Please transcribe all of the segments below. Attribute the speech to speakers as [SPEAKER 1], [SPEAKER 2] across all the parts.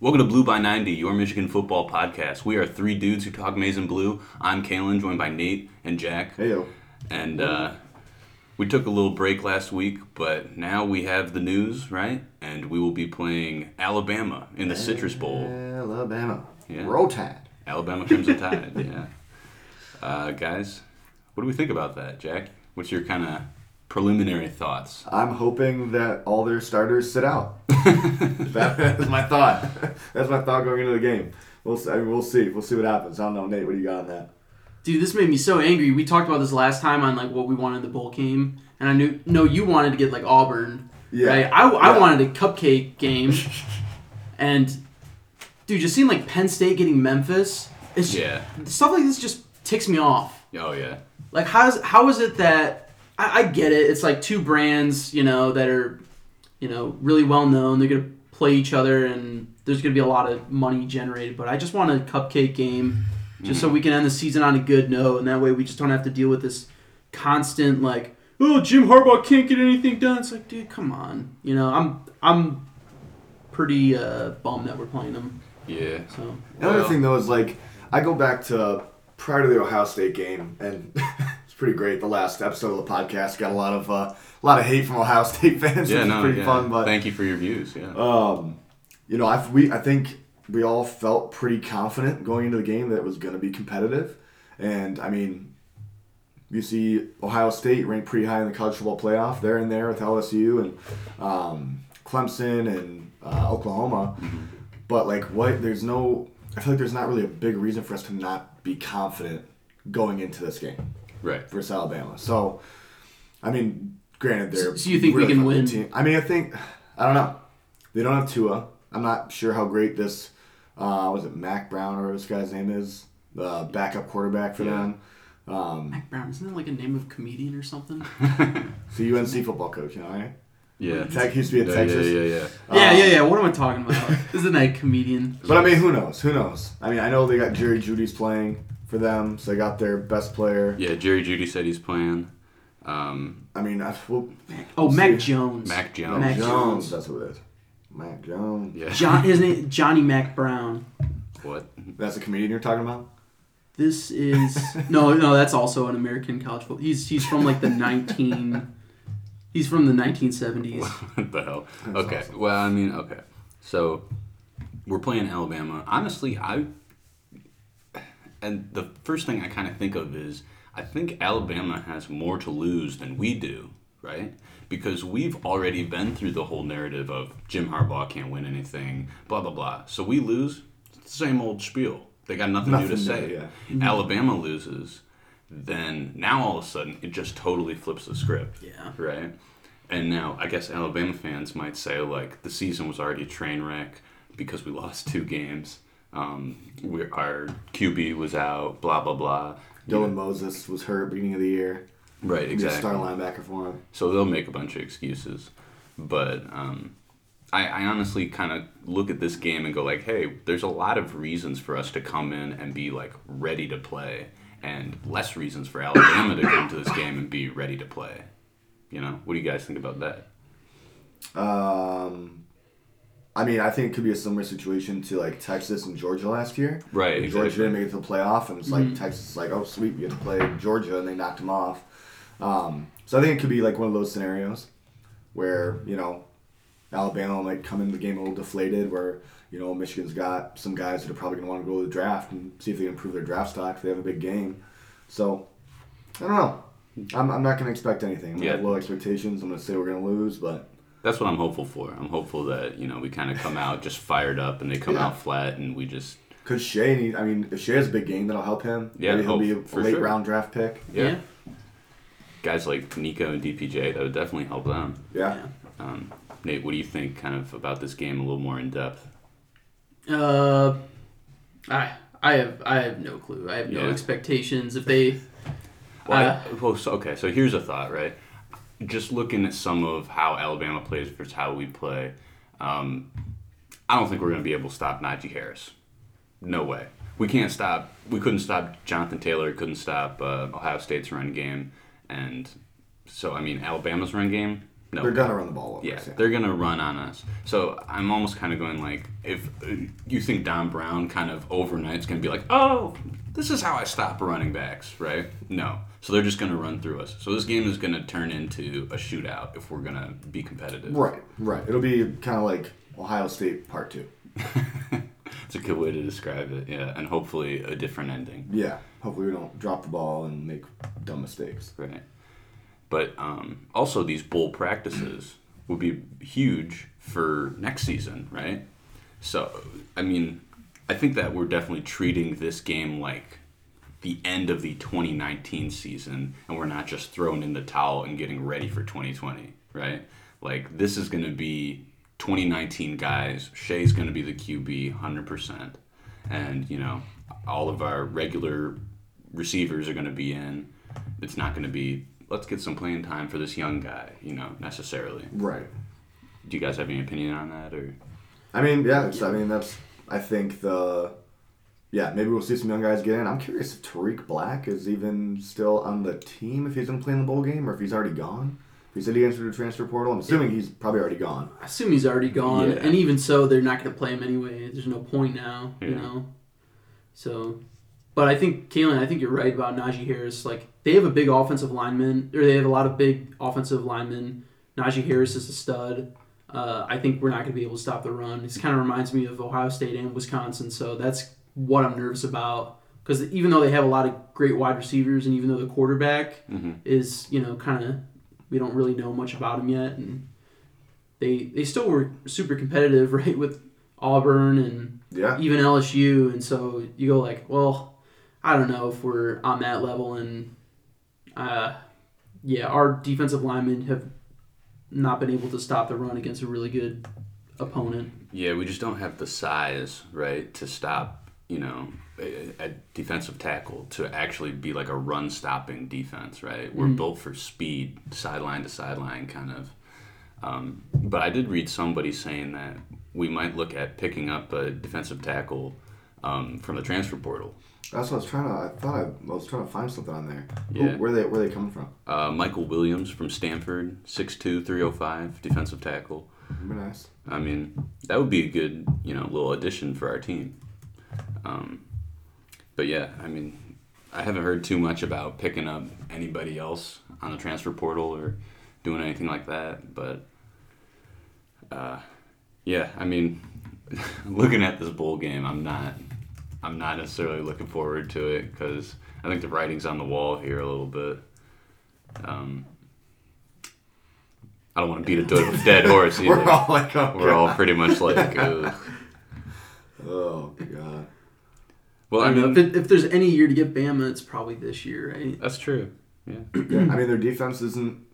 [SPEAKER 1] Welcome to Blue by 90, your Michigan football podcast. We are three dudes who talk maize and blue. I'm Kalen, joined by Nate and Jack.
[SPEAKER 2] Hey yo.
[SPEAKER 1] And uh, we took a little break last week, but now we have the news, right? And we will be playing Alabama in the Citrus Bowl.
[SPEAKER 2] Alabama.
[SPEAKER 1] Yeah.
[SPEAKER 2] Roll Tide.
[SPEAKER 1] Alabama Crimson Tide, yeah. Uh, guys, what do we think about that, Jack? What's your kind of preliminary thoughts?
[SPEAKER 2] I'm hoping that all their starters sit out. that is my thought. That's my thought going into the game. We'll see, I mean, we'll see. We'll see what happens. I don't know, Nate. What do you got on that?
[SPEAKER 3] Dude, this made me so angry. We talked about this last time on like what we wanted in the bowl game, and I knew no, you wanted to get like Auburn,
[SPEAKER 2] Yeah.
[SPEAKER 3] right? I, I
[SPEAKER 2] Yeah.
[SPEAKER 3] wanted a cupcake game, and dude, just seeing like Penn State getting Memphis, it's
[SPEAKER 1] Yeah.
[SPEAKER 3] stuff like this just ticks me off.
[SPEAKER 1] Oh, yeah.
[SPEAKER 3] Like, how's how is it that I, I get it? It's like two brands, you know, that are, you know, really well known. They're gonna play each other, and there's gonna be a lot of money generated. But I just want a cupcake game, just so we can end the season on a good note, and that way we just don't have to deal with this constant like, oh, Jim Harbaugh can't get anything done. It's like, dude, come on. You know, I'm I'm pretty uh, bummed that we're playing them.
[SPEAKER 1] Yeah.
[SPEAKER 3] So
[SPEAKER 2] Another
[SPEAKER 1] Well-
[SPEAKER 2] thing though is like I go back to prior to the Ohio State game, and it's pretty great. The last episode of the podcast got a lot of uh, a lot of hate from Ohio State fans.
[SPEAKER 1] Yeah,
[SPEAKER 2] which
[SPEAKER 1] no,
[SPEAKER 2] pretty
[SPEAKER 1] yeah.
[SPEAKER 2] fun. But
[SPEAKER 1] Thank you for your views, yeah.
[SPEAKER 2] Um, you know, I we I think we all felt pretty confident going into the game that it was going to be competitive, and I mean, you see Ohio State ranked pretty high in the college football playoff. They're in there with LSU and um, Clemson and uh, Oklahoma, but like what? There's no. I feel like there's not really a big reason for us to not be confident going into this game
[SPEAKER 1] right.
[SPEAKER 2] versus Alabama. So, I mean, granted, they're.
[SPEAKER 3] So you think we can win?
[SPEAKER 2] Team. I mean, I think I don't know. They don't have Tua. I'm not sure how great this. Uh, was it Mac Brown or this guy's name is the backup quarterback for
[SPEAKER 1] Yeah.
[SPEAKER 2] them. Um,
[SPEAKER 3] Mac Brown isn't that like a name of comedian or something?
[SPEAKER 2] the UNC football coach, you know, right?
[SPEAKER 1] Yeah.
[SPEAKER 2] Tech used to be at
[SPEAKER 1] yeah,
[SPEAKER 2] Texas.
[SPEAKER 1] yeah, yeah, yeah.
[SPEAKER 3] Yeah,
[SPEAKER 2] Um,
[SPEAKER 3] yeah, yeah. What am I talking about? Isn't that a comedian?
[SPEAKER 2] But I mean, who knows? Who knows? I mean, I know they got Jerry Jeudy's playing for them, so they got their best player.
[SPEAKER 1] Yeah, Jerry Jeudy said he's playing. Um,
[SPEAKER 2] I mean, I, well,
[SPEAKER 3] Oh,
[SPEAKER 2] We'll
[SPEAKER 3] Mac
[SPEAKER 2] see.
[SPEAKER 3] Jones.
[SPEAKER 1] Mac Jones.
[SPEAKER 3] Mac
[SPEAKER 2] Jones,
[SPEAKER 3] Jones.
[SPEAKER 2] That's who it is. Mac Jones.
[SPEAKER 1] yeah.
[SPEAKER 3] John, his name Johnny Mac Brown.
[SPEAKER 1] What?
[SPEAKER 2] That's the comedian you're talking about.
[SPEAKER 3] This is no, no. That's also an American college football. He's he's from like the nineteen. He's from the nineteen seventies.
[SPEAKER 1] what the hell?
[SPEAKER 2] That's
[SPEAKER 1] okay.
[SPEAKER 2] awesome.
[SPEAKER 1] Well, I mean, okay. So we're playing Alabama. Honestly, I and the first thing I kind of think of is I think Alabama has more to lose than we do, right? Because we've already been through the whole narrative of Jim Harbaugh can't win anything, blah blah blah. So we lose, same old spiel. They got nothing, new to
[SPEAKER 2] Nothing new,
[SPEAKER 1] say.
[SPEAKER 2] yeah. Mm-hmm.
[SPEAKER 1] Alabama loses, then now all of a sudden it just totally flips the script
[SPEAKER 3] Yeah.
[SPEAKER 1] right? And now I guess Alabama fans might say like the season was already a train wreck because we lost two games. Um, we our QB was out, blah blah blah.
[SPEAKER 2] Dylan Moses was hurt beginning of the year.
[SPEAKER 1] Right, exactly.
[SPEAKER 2] star linebacker for him.
[SPEAKER 1] So they'll make a bunch of excuses, but um, I, I honestly kind of look at this game and go like, hey, there's a lot of reasons for us to come in and be like ready to play, and less reasons for Alabama to come to this game and be ready to play. You know, what do you guys think about that?
[SPEAKER 2] Um, I mean, I think it could be a similar situation to like Texas and Georgia last year.
[SPEAKER 1] Right,
[SPEAKER 2] Georgia didn't make it to the playoff, and it's like Texas is like, oh sweet, we get to play Georgia, and they knocked them off. Um, so I think it could be like one of those scenarios where you know Alabama might come into the game a little deflated, where you know Michigan's got some guys that are probably going to want to go to the draft and see if they can improve their draft stock if they have a big game. So I don't know. I'm, I'm not going to expect anything. I'm gonna
[SPEAKER 1] Yeah.
[SPEAKER 2] have low expectations. I'm going to say we're going to lose, but
[SPEAKER 1] That's what I'm hopeful for. I'm hopeful that you know we kind of come out just fired up, and they come
[SPEAKER 2] Yeah.
[SPEAKER 1] out flat, and we just
[SPEAKER 2] Cause Shea need? I mean, if Shea has a big game, that'll help him.
[SPEAKER 1] Yeah,
[SPEAKER 2] Maybe he'll
[SPEAKER 1] hope-
[SPEAKER 2] be a late
[SPEAKER 1] sure.
[SPEAKER 2] round draft pick.
[SPEAKER 1] yeah. Guys like Nico and DPJ, that would definitely help them.
[SPEAKER 2] Yeah.
[SPEAKER 1] Um, Nate, what do you think kind of about this game a little more in depth?
[SPEAKER 3] Uh, I I have I have no clue. I have no
[SPEAKER 1] Yeah.
[SPEAKER 3] expectations. If they
[SPEAKER 1] Well,
[SPEAKER 3] Uh,
[SPEAKER 1] I- well so, okay, so here's a thought, right? Just looking at some of how Alabama plays versus how we play, um, I don't think we're going to be able to stop Najee Harris. No way. We can't stop. We couldn't stop Jonathan Taylor. Couldn't stop uh, Ohio State's run game, and so I mean Alabama's run game. No.
[SPEAKER 2] They're gonna run the ball over
[SPEAKER 1] Yeah,
[SPEAKER 2] us.
[SPEAKER 1] they're gonna run on us. So I'm almost kind of going like, if uh, you think Don Brown kind of overnight's gonna be like, oh, this is how I stop running backs, right? No. So they're just gonna run through us. So this game is gonna turn into a shootout if we're gonna be competitive.
[SPEAKER 2] Right, right. It'll be kind of like Ohio State Part Two.
[SPEAKER 1] It's a good way to describe it. Yeah, and hopefully a different ending.
[SPEAKER 2] Yeah. Hopefully we don't drop the ball and make dumb mistakes.
[SPEAKER 1] Right. But um, also, these bowl practices would be huge for next season, right? So, I mean, I think that we're definitely treating this game like the end of the 2019 season, and we're not just throwing in the towel and getting ready for 2020, right? Like, this is going to be 2019 guys. Shea's going to be the QB 100%. And, you know, all of our regular receivers are going to be in. It's not going to be, let's get some playing time for this young guy, you know, necessarily.
[SPEAKER 2] Right.
[SPEAKER 1] Do you guys have any opinion on that? or
[SPEAKER 2] I mean, yeah. It's, I mean, that's. I think the. Yeah, maybe we'll see some young guys get in. I'm curious if Tarik Black is even still on the team, if he's going to play in the bowl game, or if he's already gone. If he said he entered the transfer portal, I'm assuming he's probably already gone.
[SPEAKER 3] I assume he's already gone,
[SPEAKER 1] Yeah.
[SPEAKER 3] and even so, they're not going to play him anyway. There's no point now, you know. So, but I think Kalen, I think you're right about Najee Harris. Like they have a big offensive lineman, or they have a lot of big offensive linemen. Najee Harris is a stud. Uh, I think we're not going to be able to stop the run. This kind of reminds me of Ohio State and Wisconsin, so that's what I'm nervous about. Because even though they have a lot of great wide receivers, and even though the quarterback
[SPEAKER 1] Mhm.
[SPEAKER 3] is, you know, kind of, we don't really know much about him yet, and they they still were super competitive, right, with Auburn and
[SPEAKER 2] Yeah.
[SPEAKER 3] even LSU, and so you go like, well, I don't know if we're on that level, and uh, yeah, our defensive linemen have not been able to stop the run against a really good opponent.
[SPEAKER 1] Yeah, we just don't have the size, right, to stop, you know, a, a defensive tackle to actually be like a run stopping defense, right? We're built for speed, sideline to sideline kind of. Um, but I did read somebody saying that we might look at picking up a defensive tackle um, from the transfer portal.
[SPEAKER 2] That's what I was trying to. I thought I, I was trying to find something on there. Who-
[SPEAKER 1] Yeah.
[SPEAKER 2] where they where they coming from?
[SPEAKER 1] Uh, Michael Williams from Stanford, 6'2", 305, defensive tackle.
[SPEAKER 2] Very nice.
[SPEAKER 1] I mean, that would be a good, you know, little addition for our team. Um, but yeah, I mean, I haven't heard too much about picking up anybody else on the transfer portal or doing anything like that. But uh, yeah, I mean, looking at this bowl game, I'm not, I'm not necessarily looking forward to it because I think the writing's on the wall here a little bit. Um, I don't want to beat a dead, horse either.
[SPEAKER 2] We're all like, oh,
[SPEAKER 1] We're all pretty much like, Ugh.
[SPEAKER 2] Oh god.
[SPEAKER 1] Well, I
[SPEAKER 3] I mean,
[SPEAKER 1] mean,
[SPEAKER 3] if, it, if there's any year to get Bama, it's probably this year, right?
[SPEAKER 1] that's true. Yeah,
[SPEAKER 2] Yeah, I mean their defense isn't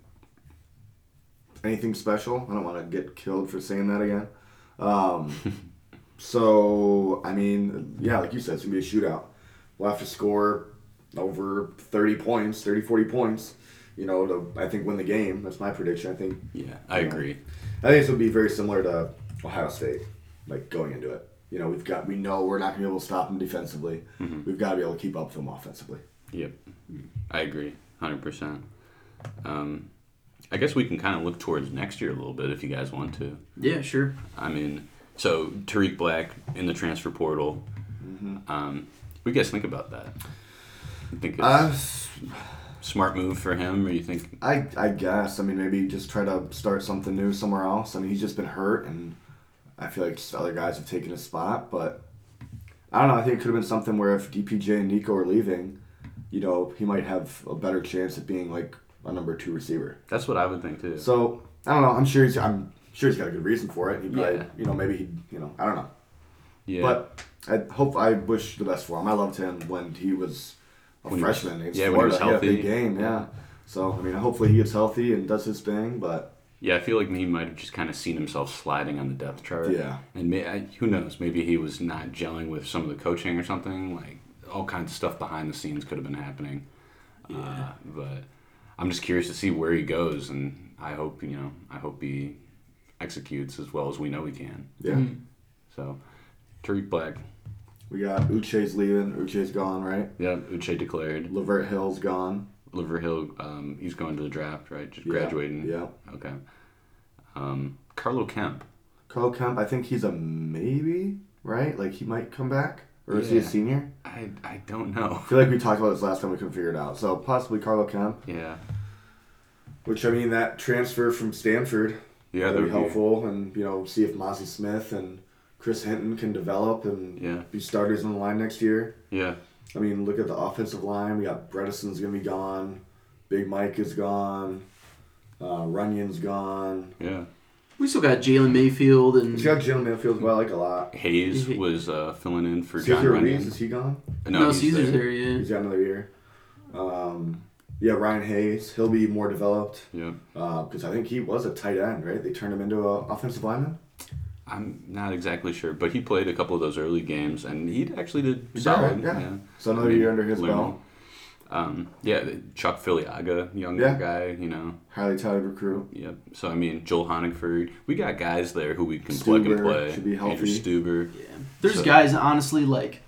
[SPEAKER 2] anything special. I don't want to get killed for saying that again. Um, so I mean, yeah, like you said, it's gonna be a shootout. We'll have to score over 30 points, 30, 40 points. You know, to I think win the game. That's my prediction. I think
[SPEAKER 1] yeah, I agree.
[SPEAKER 2] I think this would be very similar to Ohio State, like going into it. You know, we've got we know we're not gonna be able to stop them defensively. We've got to be able to keep up with them offensively.
[SPEAKER 1] Yep, I agree, hundred percent. Um, I guess we can kind of look towards next year a little bit if you guys want to.
[SPEAKER 3] Yeah, sure.
[SPEAKER 1] I mean, so Tarik Black in the transfer portal. Um, what do you guys think about that? You think it's
[SPEAKER 2] Uh,
[SPEAKER 1] smart move for him, or you think?
[SPEAKER 2] I I guess. I mean, maybe just try to start something new somewhere else. I mean, he's just been hurt, and I feel like just other guys have taken his spot. But I don't know. I think it could have been something where if DPJ and Nico are leaving, you know, he might have a better chance at being like a number two receiver.
[SPEAKER 1] That's what I would think too.
[SPEAKER 2] So I don't know. I'm sure he's I'm sure he's got a good reason for it. He probably,
[SPEAKER 1] Yeah.
[SPEAKER 2] you know, maybe he, you know, I don't know.
[SPEAKER 1] yeah,
[SPEAKER 2] But I hope I wish the best for him. I loved him when he was a
[SPEAKER 1] When he was-
[SPEAKER 2] freshman.
[SPEAKER 1] yeah, when he was
[SPEAKER 2] Florida. He a big
[SPEAKER 1] healthy.
[SPEAKER 2] game. Yeah. So I mean, hopefully he gets healthy and does his thing. But
[SPEAKER 1] Yeah, I feel like he might have just kind of seen himself sliding on the depth chart.
[SPEAKER 2] Yeah.
[SPEAKER 1] And may, I, who knows? Maybe he was not gelling with some of the coaching or something. Like all kinds of stuff behind the scenes could have been happening.
[SPEAKER 3] Yeah.
[SPEAKER 1] Uh, but I'm just curious to see where he goes, and I hope you know I hope he executes as well as we know he can.
[SPEAKER 2] yeah,
[SPEAKER 3] Mhm.
[SPEAKER 1] So Tarik Black,
[SPEAKER 2] we got Uche's leaving. Uche's gone, right?
[SPEAKER 1] yeah, Uche declared.
[SPEAKER 2] Lavert Hill's gone.
[SPEAKER 1] Lavert Hill, um, he's going to the draft, right? Just
[SPEAKER 2] Yeah,
[SPEAKER 1] graduating.
[SPEAKER 2] Yeah.
[SPEAKER 1] Okay. Um, Carlo Kemp.
[SPEAKER 2] Carlo Kemp, I think he's a maybe, right? Like he might come back, or is he a senior?
[SPEAKER 1] I, I don't know.
[SPEAKER 2] I feel like we talked about this last time we couldn't figure it out. So possibly Carlo Kemp,
[SPEAKER 1] Yeah.
[SPEAKER 2] which I mean that transfer from Stanford
[SPEAKER 1] Yeah,
[SPEAKER 2] that'd be
[SPEAKER 1] that'd
[SPEAKER 2] helpful, and you know see if Mazi Smith and Chris Hinton can develop and
[SPEAKER 1] Yeah.
[SPEAKER 2] be starters on the line next year.
[SPEAKER 1] Yeah.
[SPEAKER 2] I mean, look at the offensive line. We got Bredeson's gonna be gone. Big Mike is gone. Uh, Runyan's gone.
[SPEAKER 1] Yeah.
[SPEAKER 3] We still got Jalen Mayfield and
[SPEAKER 2] He's got Jalen Mayfield, who I like a lot.
[SPEAKER 1] Hayes was uh, filling in for
[SPEAKER 2] Jon
[SPEAKER 1] Runyan.
[SPEAKER 2] Ruiz, is he gone?
[SPEAKER 3] no,
[SPEAKER 1] he's
[SPEAKER 3] Cesar's
[SPEAKER 1] there.
[SPEAKER 3] there. Yeah.
[SPEAKER 2] He's got another year. Um, yeah, Ryan Hayes. He'll be more developed
[SPEAKER 1] Yeah.
[SPEAKER 2] because I think he was a tight end, right? They turned him into an offensive lineman.
[SPEAKER 1] I'm not exactly sure, but he played a couple of those early games, and he actually did
[SPEAKER 2] He's
[SPEAKER 1] solid.
[SPEAKER 2] alright, yeah.
[SPEAKER 1] yeah.
[SPEAKER 2] So another
[SPEAKER 1] I mean,
[SPEAKER 2] year under his
[SPEAKER 1] learning.
[SPEAKER 2] belt.
[SPEAKER 1] Um, yeah, Chuck Filiaga, younger
[SPEAKER 2] Yeah.
[SPEAKER 1] guy, you know.
[SPEAKER 2] Highly touted recruit.
[SPEAKER 1] Yep. So I mean, Joel Honigford, we got guys there who we can plug and play.
[SPEAKER 2] should be
[SPEAKER 1] Andrew
[SPEAKER 2] healthy.
[SPEAKER 1] Stuber.
[SPEAKER 3] Yeah. There's
[SPEAKER 1] So-
[SPEAKER 3] guys honestly like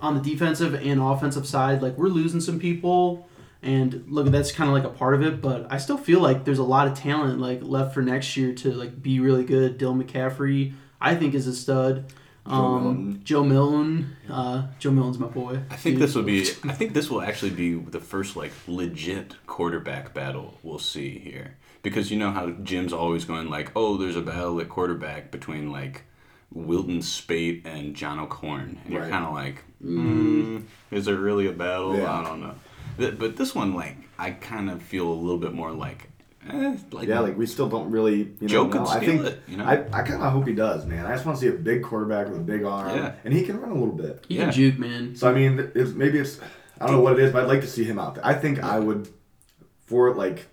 [SPEAKER 3] on the defensive and offensive side, like we're losing some people and look that's kind of like a part of it, but I still feel like there's a lot of talent like left for next year to like be really good. Dylan McCaffrey, I think is a stud.
[SPEAKER 2] Joe
[SPEAKER 3] Um,
[SPEAKER 2] Milton.
[SPEAKER 3] Joe Milton, uh, Joe Milton's my boy.
[SPEAKER 1] I think
[SPEAKER 3] Dude.
[SPEAKER 1] this will be. I think this will actually be the first like legit quarterback battle we'll see here because you know how Jim's always going like, oh, there's a battle at quarterback between like Wilton Speight and John O'Korn, and you're kind of like, mm, is there really a battle?
[SPEAKER 2] Yeah.
[SPEAKER 1] I don't know. Th- But this one, like, I kind of feel a little bit more like, eh, like,
[SPEAKER 2] Yeah, like we still don't really. You know,
[SPEAKER 1] Joe could
[SPEAKER 2] know. I think
[SPEAKER 1] it, you know?
[SPEAKER 2] I, I kind of hope he does, man. I just want to see a big quarterback with a big arm,
[SPEAKER 1] Yeah.
[SPEAKER 2] and he can run a little bit.
[SPEAKER 3] He
[SPEAKER 1] Yeah.
[SPEAKER 3] can juke, man.
[SPEAKER 2] So I mean, it's, maybe it's I don't know what it is, but I'd like to see him out there. I think I would for like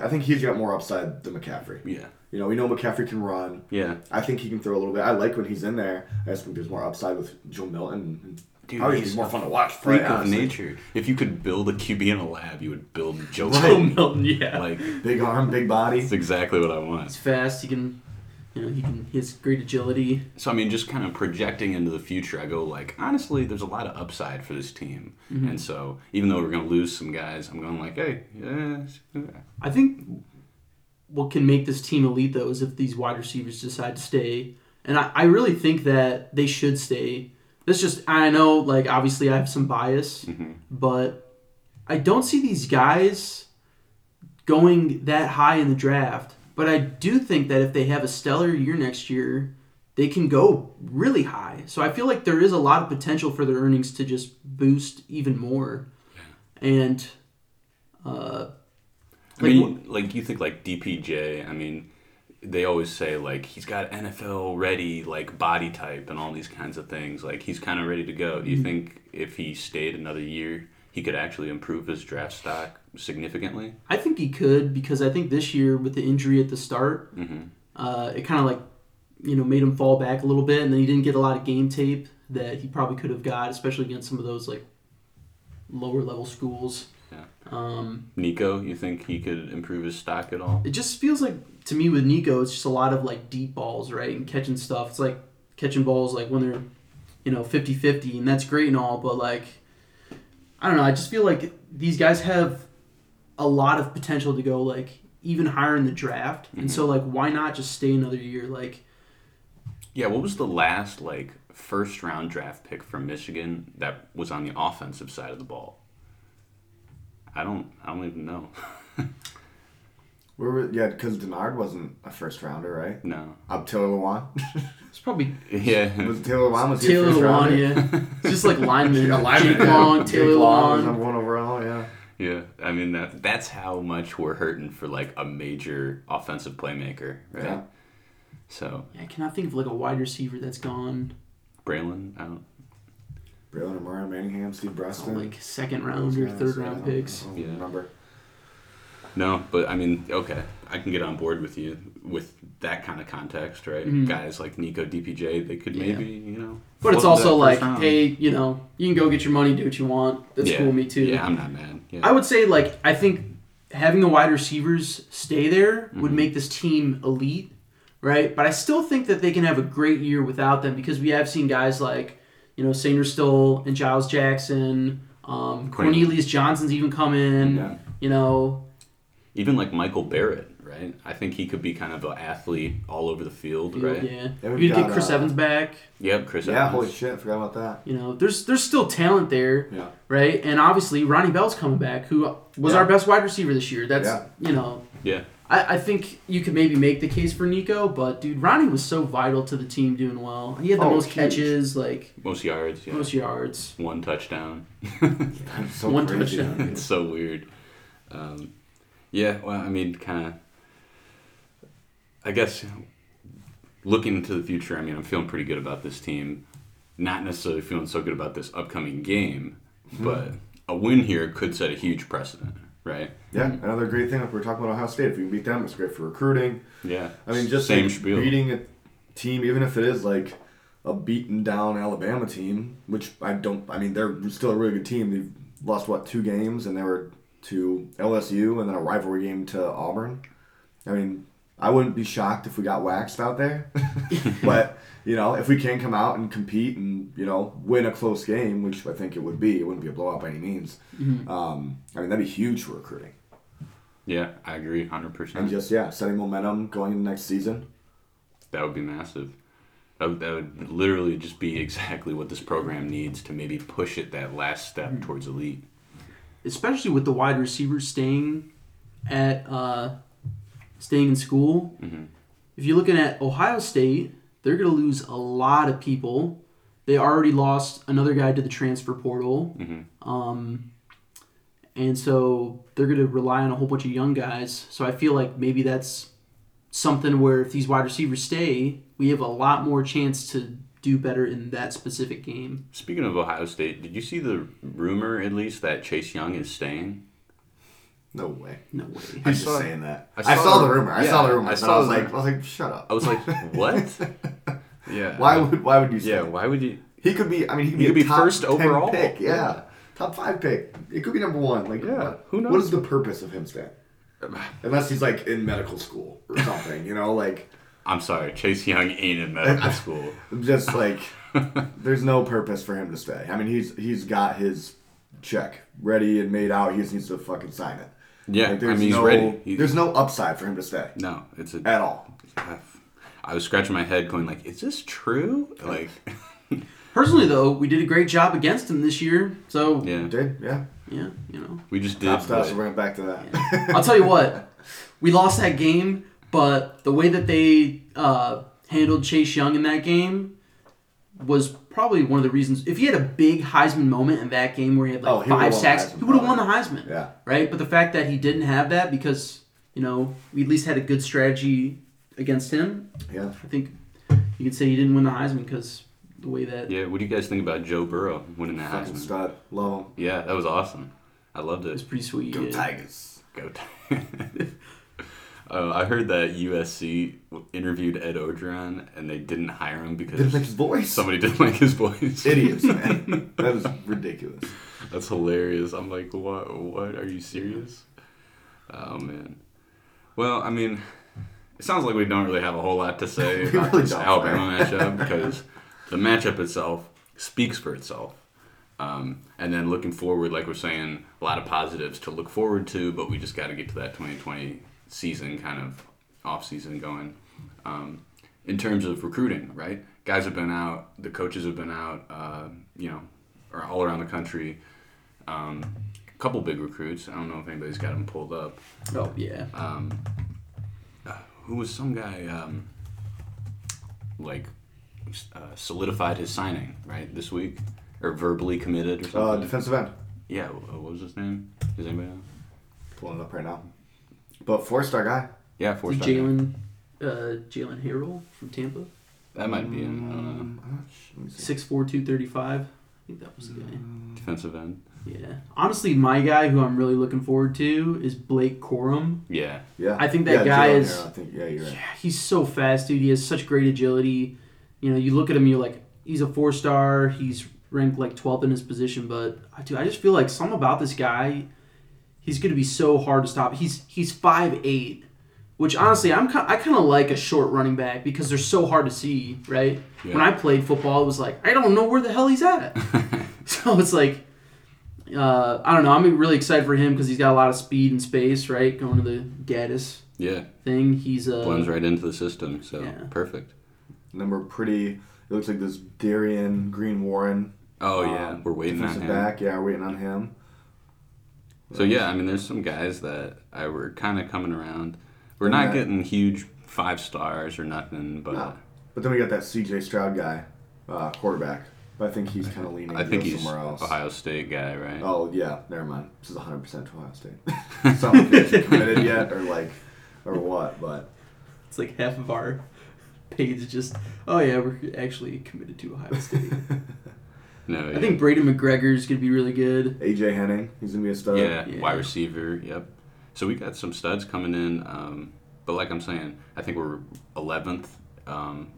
[SPEAKER 2] I think he's got more upside than McCaffrey.
[SPEAKER 1] yeah,
[SPEAKER 2] You know, we know McCaffrey can run.
[SPEAKER 1] yeah.
[SPEAKER 2] I think he can throw a little bit. I like when he's in there. I just think there's more upside with Joe Milton.
[SPEAKER 1] Dude,
[SPEAKER 2] probably
[SPEAKER 1] he's
[SPEAKER 2] more fun to watch.
[SPEAKER 1] Freak of
[SPEAKER 2] honestly.
[SPEAKER 1] nature. If you could build a QB in a lab, you would build Joe.
[SPEAKER 2] Right.
[SPEAKER 1] Milton.
[SPEAKER 3] Milton, yeah.
[SPEAKER 1] Like
[SPEAKER 2] Big arm, big body.
[SPEAKER 1] that's exactly what I want.
[SPEAKER 3] He's fast. He can, you know, he can. He has great agility.
[SPEAKER 1] So I mean, just kind of projecting into the future, I go like, honestly, there's a lot of upside for this team,
[SPEAKER 2] Mm-hmm.
[SPEAKER 1] and so even though we're gonna lose some guys, I'm going like, hey, yeah, yeah.
[SPEAKER 3] I think what can make this team elite though is if these wide receivers decide to stay, and I, I really think that they should stay. This just I know like obviously I have some bias,
[SPEAKER 1] Mm-hmm.
[SPEAKER 3] but I don't see these guys going that high in the draft. But I do think that if they have a stellar year next year, they can go really high. So I feel like there is a lot of potential for their earnings to just boost even more. Yeah. And uh,
[SPEAKER 1] I
[SPEAKER 3] Like,
[SPEAKER 1] mean, like you think like DPJ. I mean, they always say like he's got NFL ready like body type and all these kinds of things. Like he's kind of ready to go.
[SPEAKER 2] Mm-hmm.
[SPEAKER 1] Do you think if he stayed another year, he could actually improve his draft stock significantly?
[SPEAKER 3] I think he could because I think this year with the injury at the start,
[SPEAKER 1] Mm-hmm.
[SPEAKER 3] uh, it kind of like you know made him fall back a little bit, and then he didn't get a lot of game tape that he probably could have got, especially against some of those like lower level schools.
[SPEAKER 1] Yeah.
[SPEAKER 3] Um,
[SPEAKER 1] Nico, you think he could improve his stock at all?
[SPEAKER 3] it just feels like to me with Nico, it's just a lot of like deep balls, right, and catching stuff. It's like catching balls like when they're you know 50-50, and that's great and all, but like I don't know. I just feel like these guys have a lot of potential to go like even higher in the draft, and so like why not just stay another year? Like
[SPEAKER 1] Yeah, what was the last like first round draft pick from Michigan that was on the offensive side of the ball? I don't I don't even know.
[SPEAKER 2] Where were, yeah, because Denard wasn't a first rounder, right?
[SPEAKER 1] no.
[SPEAKER 2] Up Taylor Lewan.
[SPEAKER 3] it's probably
[SPEAKER 1] Yeah.
[SPEAKER 2] was Taylor Lewan was he a
[SPEAKER 3] Taylor
[SPEAKER 2] first
[SPEAKER 3] Lewan, yeah. Just like linemen.
[SPEAKER 2] Yeah, lineman,
[SPEAKER 3] Jake
[SPEAKER 2] yeah.
[SPEAKER 3] Long,
[SPEAKER 2] Jake
[SPEAKER 3] Taylor
[SPEAKER 2] Long was
[SPEAKER 3] Lewan.
[SPEAKER 2] number one overall. Yeah.
[SPEAKER 1] Yeah. I mean that that's how much we're hurting for like a major offensive playmaker, right?
[SPEAKER 2] Yeah.
[SPEAKER 1] So
[SPEAKER 3] Yeah, I cannot think of like a wide receiver that's gone
[SPEAKER 1] Braylon, I don't
[SPEAKER 2] Braylon Amara, Manningham, Steve
[SPEAKER 3] oh,
[SPEAKER 2] Breaston.
[SPEAKER 3] like second round or third
[SPEAKER 2] guys,
[SPEAKER 3] round
[SPEAKER 2] yeah, I
[SPEAKER 3] picks.
[SPEAKER 2] don't
[SPEAKER 1] Yeah.
[SPEAKER 2] Remember?
[SPEAKER 1] No, but I mean, okay, I can get on board with you with that kind of context, right?
[SPEAKER 3] Mhm.
[SPEAKER 1] Guys like Nico DPJ, they could
[SPEAKER 3] Yeah.
[SPEAKER 1] maybe, you know.
[SPEAKER 3] But it's
[SPEAKER 1] float into
[SPEAKER 3] also like,
[SPEAKER 1] first round.
[SPEAKER 3] hey, you know, you can go get your money, do what you want. That's
[SPEAKER 1] yeah.
[SPEAKER 3] cool me too.
[SPEAKER 1] Yeah, I'm not mad. Yeah.
[SPEAKER 3] I would say like I think having the wide receivers stay there would
[SPEAKER 1] Mhm.
[SPEAKER 3] make this team elite, right? But I still think that they can have a great year without them because we have seen guys like you know Sainristil and Giles Jackson, um, Cornelius Johnson's even come in.
[SPEAKER 2] Yeah.
[SPEAKER 3] You know,
[SPEAKER 1] Even like Michael Barrett, right? right? I think he could be kind of an athlete all over the field,
[SPEAKER 3] Field,
[SPEAKER 1] right?
[SPEAKER 3] Yeah.
[SPEAKER 2] Yeah, we've
[SPEAKER 3] you could get Chris
[SPEAKER 2] uh,
[SPEAKER 3] Evans back.
[SPEAKER 1] Yep, Chris
[SPEAKER 2] Yeah,
[SPEAKER 1] Evans.
[SPEAKER 2] holy shit, I forgot about that.
[SPEAKER 3] You know, there's there's still talent there,
[SPEAKER 2] Yeah.
[SPEAKER 3] right? And obviously Ronnie Bell's coming back, who was
[SPEAKER 2] Yeah.
[SPEAKER 3] our best wide receiver this year. That's
[SPEAKER 2] Yeah.
[SPEAKER 3] you know,
[SPEAKER 1] Yeah.
[SPEAKER 3] I, I think you could maybe make the case for Nico, but dude, Ronnie was so vital to the team doing well. He had the
[SPEAKER 2] Oh,
[SPEAKER 3] most
[SPEAKER 2] huge.
[SPEAKER 3] catches, like
[SPEAKER 1] Most yards, yeah.
[SPEAKER 3] most yards.
[SPEAKER 1] One touchdown.
[SPEAKER 2] It's so
[SPEAKER 3] One
[SPEAKER 2] crazy.
[SPEAKER 3] touchdown.
[SPEAKER 1] it's so weird. Um, yeah, well, I mean, kind of. I guess looking into the future, I mean, I'm feeling pretty good about this team. Not necessarily feeling so good about this upcoming game,
[SPEAKER 2] Hmm.
[SPEAKER 1] but a win here could set a huge precedent, right?
[SPEAKER 2] Yeah, another great thing. Like we were talking about Ohio State. If we can beat them, it's great for recruiting.
[SPEAKER 1] Yeah.
[SPEAKER 2] I mean, just
[SPEAKER 1] same
[SPEAKER 2] like,
[SPEAKER 1] spiel.
[SPEAKER 2] beating a team, even if it is like a beaten down Alabama team, which I don't. I mean, they're still a really good team. They've lost what two games, and they were to LSU, and then a rivalry game to Auburn. I mean, I wouldn't be shocked if we got waxed out there, but you know, if we can come out and compete and you know win a close game, which I think it would be, it wouldn't be a blowout by any means. Um, I mean, that'd be huge for recruiting.
[SPEAKER 1] Yeah, I agree, hundred
[SPEAKER 2] And
[SPEAKER 1] percent.
[SPEAKER 2] And just yeah, setting momentum going into next season.
[SPEAKER 1] That would be massive. That would, that would literally just be exactly what this program needs to maybe push it that last step
[SPEAKER 2] Hmm.
[SPEAKER 1] towards elite.
[SPEAKER 3] especially with the wide receivers staying at uh, staying in school.
[SPEAKER 1] Mhm.
[SPEAKER 3] If you're looking at Ohio State, they're going to lose a lot of people. They already lost another guy to the transfer portal,
[SPEAKER 1] Mhm.
[SPEAKER 3] um, and so they're going to rely on a whole bunch of young guys. So I feel like maybe that's something where if these wide receivers stay, we have a lot more chance to do better in that specific game.
[SPEAKER 1] Speaking of Ohio State, did you see the rumor at least that Chase Young is staying?
[SPEAKER 2] No way.
[SPEAKER 3] No way.
[SPEAKER 2] He's
[SPEAKER 1] I
[SPEAKER 2] just
[SPEAKER 1] saw-
[SPEAKER 2] saying that.
[SPEAKER 1] I
[SPEAKER 2] I
[SPEAKER 1] saw
[SPEAKER 2] saw,
[SPEAKER 1] the-
[SPEAKER 2] the rumor. I saw the rumor.
[SPEAKER 1] I saw
[SPEAKER 2] I was like,
[SPEAKER 1] rumor.
[SPEAKER 2] I was like, shut up.
[SPEAKER 1] I was like, what? yeah.
[SPEAKER 2] why would why would you say?
[SPEAKER 1] Yeah.
[SPEAKER 2] that?
[SPEAKER 1] Why would you?
[SPEAKER 2] He could be. I mean, he could
[SPEAKER 1] He
[SPEAKER 2] be,
[SPEAKER 1] could be
[SPEAKER 2] top
[SPEAKER 1] first
[SPEAKER 2] 10
[SPEAKER 1] overall.
[SPEAKER 2] pick. Yeah.
[SPEAKER 1] Yeah.
[SPEAKER 2] top five pick. It could be number one. Like,
[SPEAKER 1] Yeah,
[SPEAKER 2] what,
[SPEAKER 1] who knows?
[SPEAKER 2] What is the purpose of him staying? Unless he's like in medical school or something. you know, like
[SPEAKER 1] I'm sorry, Chase Young ain't in medical school.
[SPEAKER 2] just like there's no purpose for him to stay. I mean, he's he's got his check ready and made out. He just needs to fucking sign it.
[SPEAKER 1] Yeah,
[SPEAKER 2] Like,
[SPEAKER 1] I
[SPEAKER 2] there's
[SPEAKER 1] mean he's
[SPEAKER 2] no,
[SPEAKER 1] ready. He-
[SPEAKER 2] There's no upside for him to stay
[SPEAKER 1] no, it's a.
[SPEAKER 2] at all.
[SPEAKER 1] I was scratching my head, going like, "Is this true?" Like,
[SPEAKER 3] Personally, though, we did a great job against him this year. So yeah,
[SPEAKER 2] He did yeah.
[SPEAKER 3] Yeah, you know,
[SPEAKER 1] we just did.
[SPEAKER 2] Top stuff.
[SPEAKER 1] what-
[SPEAKER 2] So we're going back to that.
[SPEAKER 3] I'll tell you what, we lost that game, but the way that they uh, handled Chase Young in that game was probably one of the reasons. If he had a big Heisman moment in that game where he had like
[SPEAKER 2] Oh, he
[SPEAKER 3] five sacks, he would have won the. Heisman,
[SPEAKER 2] yeah.
[SPEAKER 3] right? But the fact that he didn't have that because you know we at least had a good strategy against him,
[SPEAKER 2] Yeah.
[SPEAKER 3] I think you could say he didn't win the Heisman because the way that
[SPEAKER 1] yeah, what do you guys think about Joe Burrow winning the
[SPEAKER 2] Fucking
[SPEAKER 1] Heisman?
[SPEAKER 2] stud. Love him.
[SPEAKER 1] Yeah, that was awesome. I loved
[SPEAKER 3] was
[SPEAKER 1] it.
[SPEAKER 3] Was pretty sweet.
[SPEAKER 2] Go
[SPEAKER 3] yeah.
[SPEAKER 2] Tigers.
[SPEAKER 1] Go. T- uh, I heard that USC interviewed Ed Orgeron and they didn't hire him because
[SPEAKER 2] Didn't like his voice.
[SPEAKER 1] somebody didn't like his voice.
[SPEAKER 2] Idiots, man. that is ridiculous.
[SPEAKER 1] That's hilarious. I'm like, what? What? Are you serious? Oh man. Well, I mean, it sounds like we don't really have a whole lot to say about
[SPEAKER 2] really
[SPEAKER 1] this Alabama matchup because the matchup itself speaks for itself. Um, and then looking forward, like we're saying, a lot of positives to look forward to, but we just got to get to that 2020 season kind of off season going. Um, in terms of recruiting, right? Guys have been out, the coaches have been out, uh, you know, or all around the country. Um, a couple big recruits. I don't know if anybody's got them pulled up.
[SPEAKER 3] Oh yeah.
[SPEAKER 1] Um, uh, who was some guy um, like uh, solidified his signing right this week or verbally committed or
[SPEAKER 2] Uh,
[SPEAKER 1] something?
[SPEAKER 2] defensive end.
[SPEAKER 1] yeah, what was his name? Does anybody know?
[SPEAKER 2] Pulling it up right now. But four star guy.
[SPEAKER 1] Yeah, four star. guy.
[SPEAKER 3] Jalen uh, Jaylen Harrell from Tampa.
[SPEAKER 1] That might be him. I don't know.
[SPEAKER 2] Um, I'm not sh- let me see.
[SPEAKER 3] Six four two thirty five. I think that was the guy.
[SPEAKER 1] Defensive end.
[SPEAKER 3] Yeah. Honestly, my guy who I'm really looking forward to is Blake Corum.
[SPEAKER 1] Yeah.
[SPEAKER 2] Yeah.
[SPEAKER 3] I think that
[SPEAKER 2] yeah,
[SPEAKER 3] guy
[SPEAKER 2] Jalen
[SPEAKER 3] is-
[SPEAKER 2] Harrell, I think yeah, you're right.
[SPEAKER 3] Yeah, he's so fast, dude. He has such great agility. You know, you look at him, you're like, he's a four star. He's ranked like 12th in his position, but I dude, I just feel like something about this guy. He's gonna be so hard to stop. He's he's five eight, which honestly, I'm I kind of like a short running back because they're so hard to see, right?
[SPEAKER 1] Yeah.
[SPEAKER 3] When I played football, it was like I don't know where the hell he's at. so it's like. Uh, I don't know. I'm really excited for him because he's got a lot of speed and space, right? Going to the Gattis.
[SPEAKER 1] Yeah,
[SPEAKER 3] thing. He's a
[SPEAKER 1] blends right into the system, so
[SPEAKER 3] Yeah.
[SPEAKER 1] perfect.
[SPEAKER 2] And then we're pretty. It looks like this Darion Green Warren.
[SPEAKER 1] Oh yeah,
[SPEAKER 2] um,
[SPEAKER 1] we're waiting on him.
[SPEAKER 2] back. Yeah, we're waiting on him.
[SPEAKER 1] So yeah, I mean, there's some guys that I were kind of coming around. We're not
[SPEAKER 2] that-
[SPEAKER 1] getting huge five stars or nothing, but
[SPEAKER 2] No. But then we got that C.J. Stroud guy, uh, quarterback. But I think he's kind of leaning.
[SPEAKER 1] I think he's
[SPEAKER 2] somewhere else.
[SPEAKER 1] Ohio State guy, right?
[SPEAKER 2] Oh yeah, never mind. This is 100 percent Ohio State. so I don't know if he's committed yet or like or what, but
[SPEAKER 3] It's like half of our page is just, oh yeah, we're actually committed to Ohio State.
[SPEAKER 1] No,
[SPEAKER 3] I think Braiden McGregor's gonna be really good.
[SPEAKER 2] AJ Henning, he's gonna be a stud.
[SPEAKER 1] yeah,
[SPEAKER 3] Yeah.
[SPEAKER 1] wide receiver. Yep. So we got some studs coming in, um, but like I'm saying, I think we're 11th um,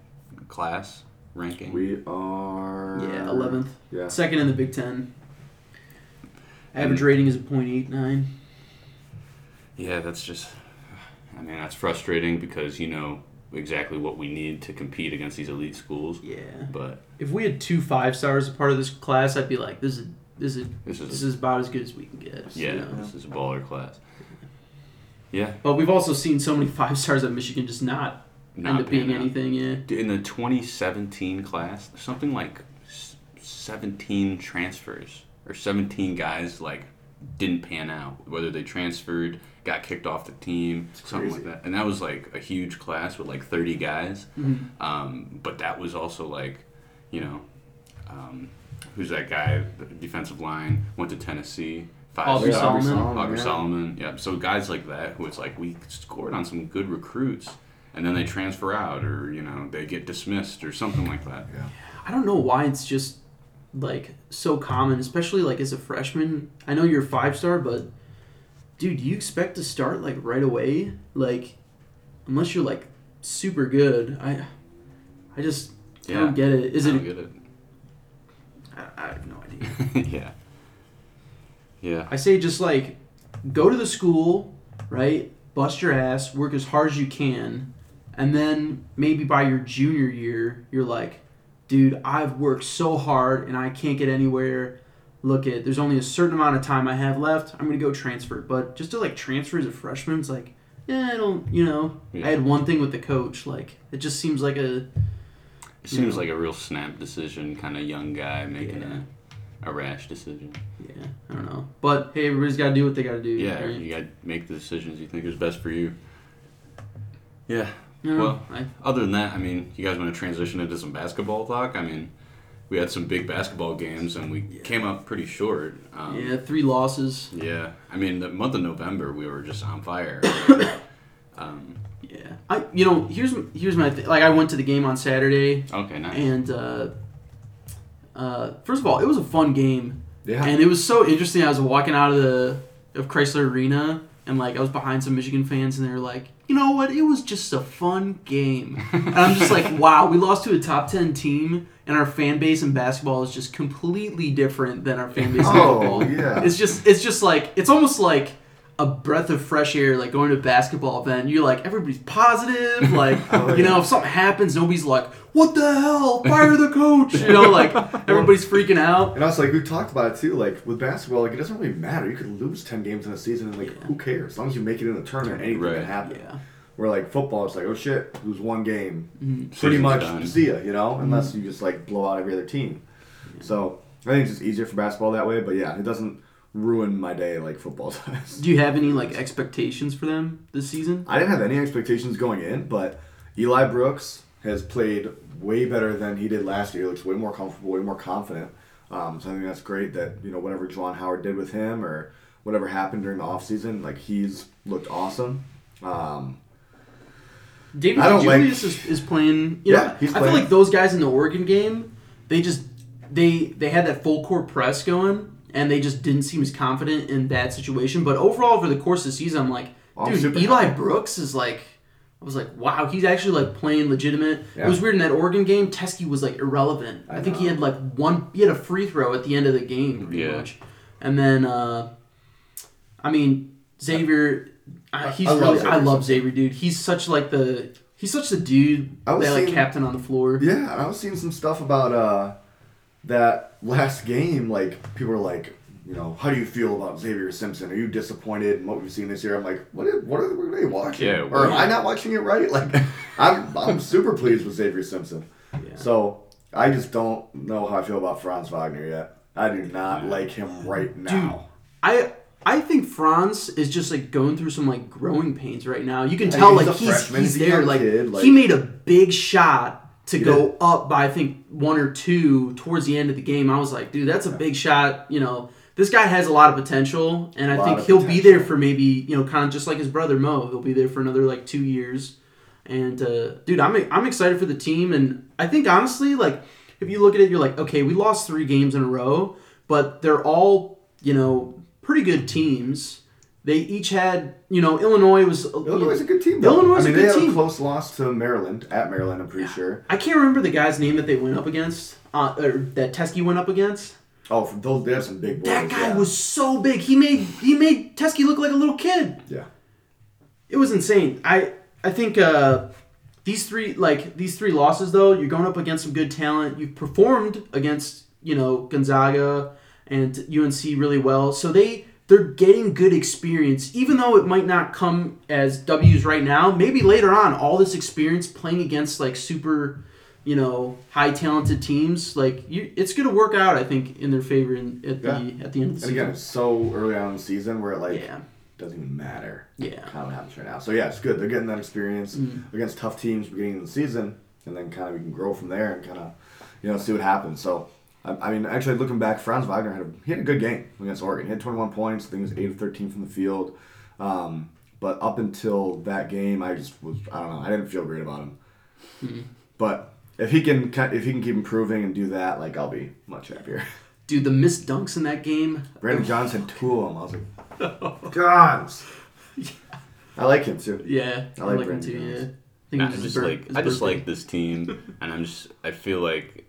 [SPEAKER 1] class ranking.
[SPEAKER 2] We are.
[SPEAKER 3] Yeah, eleventh,
[SPEAKER 2] Yeah.
[SPEAKER 3] second in the Big Ten. Average rating is a .89.
[SPEAKER 1] yeah, that's just. I mean, that's frustrating because you know exactly what we need to compete against these elite schools.
[SPEAKER 3] Yeah.
[SPEAKER 1] But
[SPEAKER 3] If we had two five stars a part of this class, I'd be like, this is this is
[SPEAKER 1] this
[SPEAKER 3] this
[SPEAKER 1] is
[SPEAKER 3] is about as good as we can get. you
[SPEAKER 1] yeah,
[SPEAKER 3] know?
[SPEAKER 1] this is a baller class. Yeah,
[SPEAKER 3] But we've also seen so many five stars at Michigan just not,
[SPEAKER 1] not
[SPEAKER 3] end up being
[SPEAKER 1] out.
[SPEAKER 3] anything. Yeah.
[SPEAKER 1] in the 2017 class, something like 17 transfers or 17 guys like didn't pan out. Whether they transferred, got kicked off the team, something like that. And that was like a huge class with like 30 guys.
[SPEAKER 3] Mhm.
[SPEAKER 1] Um, but that was also like, you know, um, who's that guy? The defensive line went to Tennessee. Five
[SPEAKER 3] Aubrey
[SPEAKER 1] stars.
[SPEAKER 3] Solomon.
[SPEAKER 1] Aubrey
[SPEAKER 2] yeah.
[SPEAKER 1] Solomon. Yeah. So guys like that who it's like we scored on some good recruits, and then they transfer out, or you know they get dismissed, or something like that.
[SPEAKER 2] Yeah.
[SPEAKER 3] I don't know why it's just like so common, especially like as a freshman. I know you're five star, but dude, do you expect to start like right away? Like, unless you're like super good, I, I just I don't get it. Is
[SPEAKER 1] I
[SPEAKER 3] it?
[SPEAKER 1] get it?
[SPEAKER 3] I, I have no idea.
[SPEAKER 1] yeah. Yeah.
[SPEAKER 3] I say just like go to the school, right? Bust your ass, work as hard as you can, and then maybe by your junior year, you're like, dude, I've worked so hard and I can't get anywhere. Look at there's only a certain amount of time I have left. I'm gonna go transfer. But just to like transfer as a freshman, it's like, yeah, I don't you know.
[SPEAKER 1] Yeah.
[SPEAKER 3] I had one thing with the coach, like it just seems like a
[SPEAKER 1] It seems
[SPEAKER 3] Yeah.
[SPEAKER 1] like a real snap decision, kind of young guy making
[SPEAKER 3] Yeah.
[SPEAKER 1] a, a rash decision.
[SPEAKER 3] yeah, I don't know. But hey, everybody's gotta do what they gotta do.
[SPEAKER 1] Yeah,
[SPEAKER 3] right?
[SPEAKER 1] you got to make the decisions you think is best for you. Yeah. Well,
[SPEAKER 3] I,
[SPEAKER 1] Other than that, I mean, you guys want to transition into some basketball talk? I mean, we had some big basketball games and we came up pretty short. Um,
[SPEAKER 3] yeah, three losses.
[SPEAKER 1] Yeah. I mean, the month of November, we were just on fire. um,
[SPEAKER 3] Yeah, I you know here's here's my th- like I went to the game on Saturday
[SPEAKER 1] okay, nice.
[SPEAKER 3] and uh, uh, first of all it was a fun game
[SPEAKER 2] Yeah.
[SPEAKER 3] and it was so interesting. I was walking out of the of Crisler Arena and like I was behind some Michigan fans and they were like, you know what? It was just a fun game. And I'm just like, wow, we lost to a top ten team and our fan base in basketball is just completely different than our fan base in
[SPEAKER 2] Oh,
[SPEAKER 3] football.
[SPEAKER 2] yeah.
[SPEAKER 3] It's just it's just like it's almost like a breath of fresh air, like going to a basketball event. You're like everybody's positive, like
[SPEAKER 2] Oh,
[SPEAKER 3] you know, if something happens, nobody's like, "What the hell? Fire the coach!" You know, like everybody's freaking out.
[SPEAKER 2] And also, like we talked about it too, like with basketball, like it doesn't really matter. You could lose ten games in a season, and like
[SPEAKER 3] Yeah.
[SPEAKER 2] who cares? As long as you make it in the tournament, anything
[SPEAKER 1] Right.
[SPEAKER 2] can happen.
[SPEAKER 3] Yeah,
[SPEAKER 2] Where like football, it's like oh shit, lose one game,
[SPEAKER 3] Mhm.
[SPEAKER 2] pretty
[SPEAKER 1] Season's
[SPEAKER 2] much
[SPEAKER 1] done.
[SPEAKER 2] see ya, you know, unless you just like blow out every other team. So I think it's just easier for basketball that way. But yeah, it doesn't ruin my day like football does.
[SPEAKER 3] Do you have any like expectations for them this season?
[SPEAKER 2] I didn't have any expectations going in, but Eli Brooks has played way better than he did last year. He looks way more comfortable, way more confident. Um, so I think that's great that, you know, whatever Juwan Howard did with him or whatever happened during the offseason, like he's looked awesome. Um,
[SPEAKER 3] David
[SPEAKER 2] I don't like-
[SPEAKER 3] Julius is, is playing. You
[SPEAKER 2] Yeah,
[SPEAKER 3] know,
[SPEAKER 2] he's
[SPEAKER 3] I feel like those guys in the Oregon game, they just they they had that full court press going, and they just didn't seem as confident in that situation. But overall, over the course of the season, I'm like,
[SPEAKER 2] I'm
[SPEAKER 3] dude, Eli
[SPEAKER 2] happy.
[SPEAKER 3] Brooks is like. I was like, wow, he's actually like playing legitimate.
[SPEAKER 2] Yeah.
[SPEAKER 3] It was weird in that Oregon game. Teske was like irrelevant. I,
[SPEAKER 2] I
[SPEAKER 3] think he had like one. He had a free throw at the end of the game, pretty
[SPEAKER 1] Yeah.
[SPEAKER 3] much. And then, uh, I mean, Xavier. Uh, he's
[SPEAKER 2] I love
[SPEAKER 3] really.
[SPEAKER 2] Xavier
[SPEAKER 3] I love Xavier, dude. He's such like the. He's such the dude
[SPEAKER 2] I was
[SPEAKER 3] that like captain on the floor.
[SPEAKER 2] yeah, I was seeing some stuff about uh, that last game. Like, people were like, you know, how do you feel about Xavier Simpson? Are you disappointed in what we've seen this year? I'm like, what? Is, what are, what are they watching?
[SPEAKER 1] Yeah,
[SPEAKER 2] or am I not watching it right? Like, I'm I'm super pleased with Xavier Simpson.
[SPEAKER 3] Yeah.
[SPEAKER 2] So I just don't know how I feel about Franz Wagner yet. I do not like him right now.
[SPEAKER 3] I I think Franz is just like going through some like growing pains right now. You can
[SPEAKER 2] I
[SPEAKER 3] tell
[SPEAKER 2] he's
[SPEAKER 3] like he's
[SPEAKER 2] freshman,
[SPEAKER 3] he's
[SPEAKER 2] he's
[SPEAKER 3] there. Like,
[SPEAKER 2] kid, like-
[SPEAKER 3] he made a big shot to go up by I think one or two towards the end of the game. I was like, dude, that's a big shot. You know, this guy has a lot of potential, and I think he'll be there for maybe you know kind of just like his brother Mo. He'll be there for another like two years. And uh, dude, I'm I'm excited for the team, and I think honestly, like if you look at it, you're like, okay, we lost three games in a row, but they're all you know pretty good teams. They each had, you know, Illinois was.
[SPEAKER 2] Illinois is a good team. Though.
[SPEAKER 3] Illinois is
[SPEAKER 2] I mean,
[SPEAKER 3] a
[SPEAKER 2] they
[SPEAKER 3] good
[SPEAKER 2] had
[SPEAKER 3] team.
[SPEAKER 2] a close loss to Maryland at Maryland. I'm pretty sure.
[SPEAKER 3] I can't remember the guy's name that they went up against, uh, or that Teske went up against.
[SPEAKER 2] Oh, for those they have some big boys.
[SPEAKER 3] That guy
[SPEAKER 2] yeah.
[SPEAKER 3] was so big. He made he made Teske look like a little kid.
[SPEAKER 2] Yeah.
[SPEAKER 3] It was insane. I I think uh, these three like these three losses though, you're going up against some good talent. You've performed against you know Gonzaga and UNC really well, so they they're getting good experience, even though it might not come as W's right now. Maybe later on, all this experience playing against like super, you know, high talented teams, like you, it's gonna work out. I think in their favor in, at the at the end of the
[SPEAKER 2] And again,
[SPEAKER 3] season.
[SPEAKER 2] it's so early on in the season where it like
[SPEAKER 3] Yeah,
[SPEAKER 2] doesn't even matter.
[SPEAKER 3] yeah.
[SPEAKER 2] Kind of what happens right now. So yeah, it's good. They're getting that experience
[SPEAKER 3] Mm.
[SPEAKER 2] against tough teams beginning of the season, and then kind of we can grow from there and kind of, you know, see what happens. So. I I mean, actually, looking back, Franz Wagner had a, he had a good game against Oregon. He had 21 points. I think it was 8 of 13 from the field. Um, but up until that game, I just was I don't know. I didn't feel great about him.
[SPEAKER 3] Mm-hmm.
[SPEAKER 2] But if he can if he can keep improving and do that, like I'll be much happier.
[SPEAKER 3] Dude, the missed dunks in that game.
[SPEAKER 2] Brandon Johns had two of them. I was like, Johns. I like him too.
[SPEAKER 3] Yeah,
[SPEAKER 2] I
[SPEAKER 3] I
[SPEAKER 2] like
[SPEAKER 3] like, him
[SPEAKER 2] Brandon
[SPEAKER 3] too.
[SPEAKER 2] Jones.
[SPEAKER 3] Yeah, I think
[SPEAKER 1] Nah, I
[SPEAKER 3] was
[SPEAKER 1] just like I just like this team, and I'm just I feel like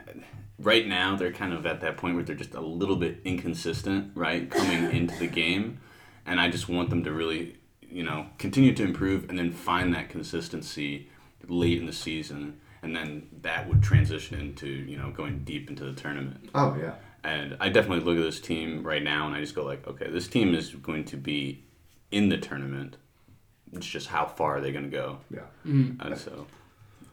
[SPEAKER 1] right now they're kind of at that point where they're just a little bit inconsistent, right, coming into the game, and I just want them to really, you know, continue to improve and then find that consistency late in the season, and then that would transition into you know going deep into the tournament.
[SPEAKER 2] Oh yeah.
[SPEAKER 1] And I definitely look at this team right now, and I just go like, okay, this team is going to be in the tournament. It's just how far are they going to go?
[SPEAKER 2] Yeah. Mm.
[SPEAKER 1] And so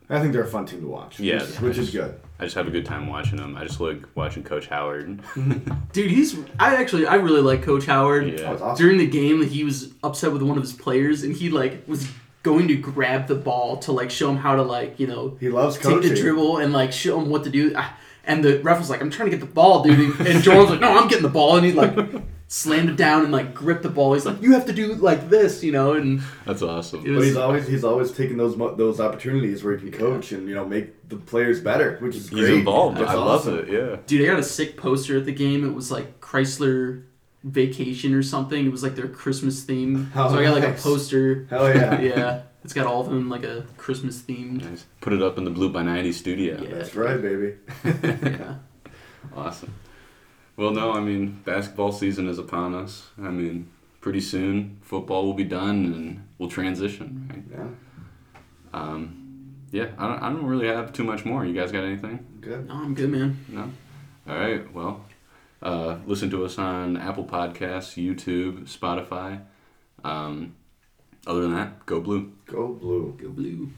[SPEAKER 2] I think they're a fun team to watch.
[SPEAKER 1] Yeah,
[SPEAKER 2] Which, which is good.
[SPEAKER 1] I just have a good time watching them. I just like watching Coach Howard.
[SPEAKER 3] Dude, he's. I actually, I really like Coach Howard.
[SPEAKER 2] That was
[SPEAKER 1] yeah,
[SPEAKER 2] awesome.
[SPEAKER 3] During the game, he was upset with one of his players, and he like was going to grab the ball to like show him how to like you know
[SPEAKER 2] He loves
[SPEAKER 3] take
[SPEAKER 2] coaching.
[SPEAKER 3] the dribble and like show him what to do. Ah, And the ref was like, "I'm trying to get the ball, dude." And Jordan's like, "No, I'm getting the ball," and he like slammed it down and like gripped the ball. He's like, "You have to do like this," you know, and
[SPEAKER 1] that's awesome.
[SPEAKER 3] it
[SPEAKER 2] But he's always he's always taking those those opportunities where he can coach and you know make the players better, which is
[SPEAKER 1] He's
[SPEAKER 2] great.
[SPEAKER 1] involved.
[SPEAKER 2] That's
[SPEAKER 1] I
[SPEAKER 2] awesome.
[SPEAKER 1] love it. Yeah.
[SPEAKER 3] Dude, I got a sick poster at the game. It was like Crisler Vacation or something. It was like their Christmas theme.
[SPEAKER 2] Oh,
[SPEAKER 3] so I got like a poster.
[SPEAKER 2] Hell yeah.
[SPEAKER 3] yeah, it's got all of them like a Christmas themed.
[SPEAKER 1] Nice. Put it up in the Blue by 90 studio.
[SPEAKER 3] Yeah.
[SPEAKER 2] That's right, baby.
[SPEAKER 3] Yeah.
[SPEAKER 1] Awesome. Well, no, I mean, basketball season is upon us. I mean, pretty soon football will be done and we'll transition, right?
[SPEAKER 2] Yeah.
[SPEAKER 1] Um, yeah, I don't, I don't really have too much more. You guys got anything?
[SPEAKER 2] Good.
[SPEAKER 3] No, I'm good, man.
[SPEAKER 1] No? All right. Well, uh, listen to us on Apple Podcasts, YouTube, Spotify. Um, other than that, go blue.
[SPEAKER 2] Go blue.
[SPEAKER 3] Go blue.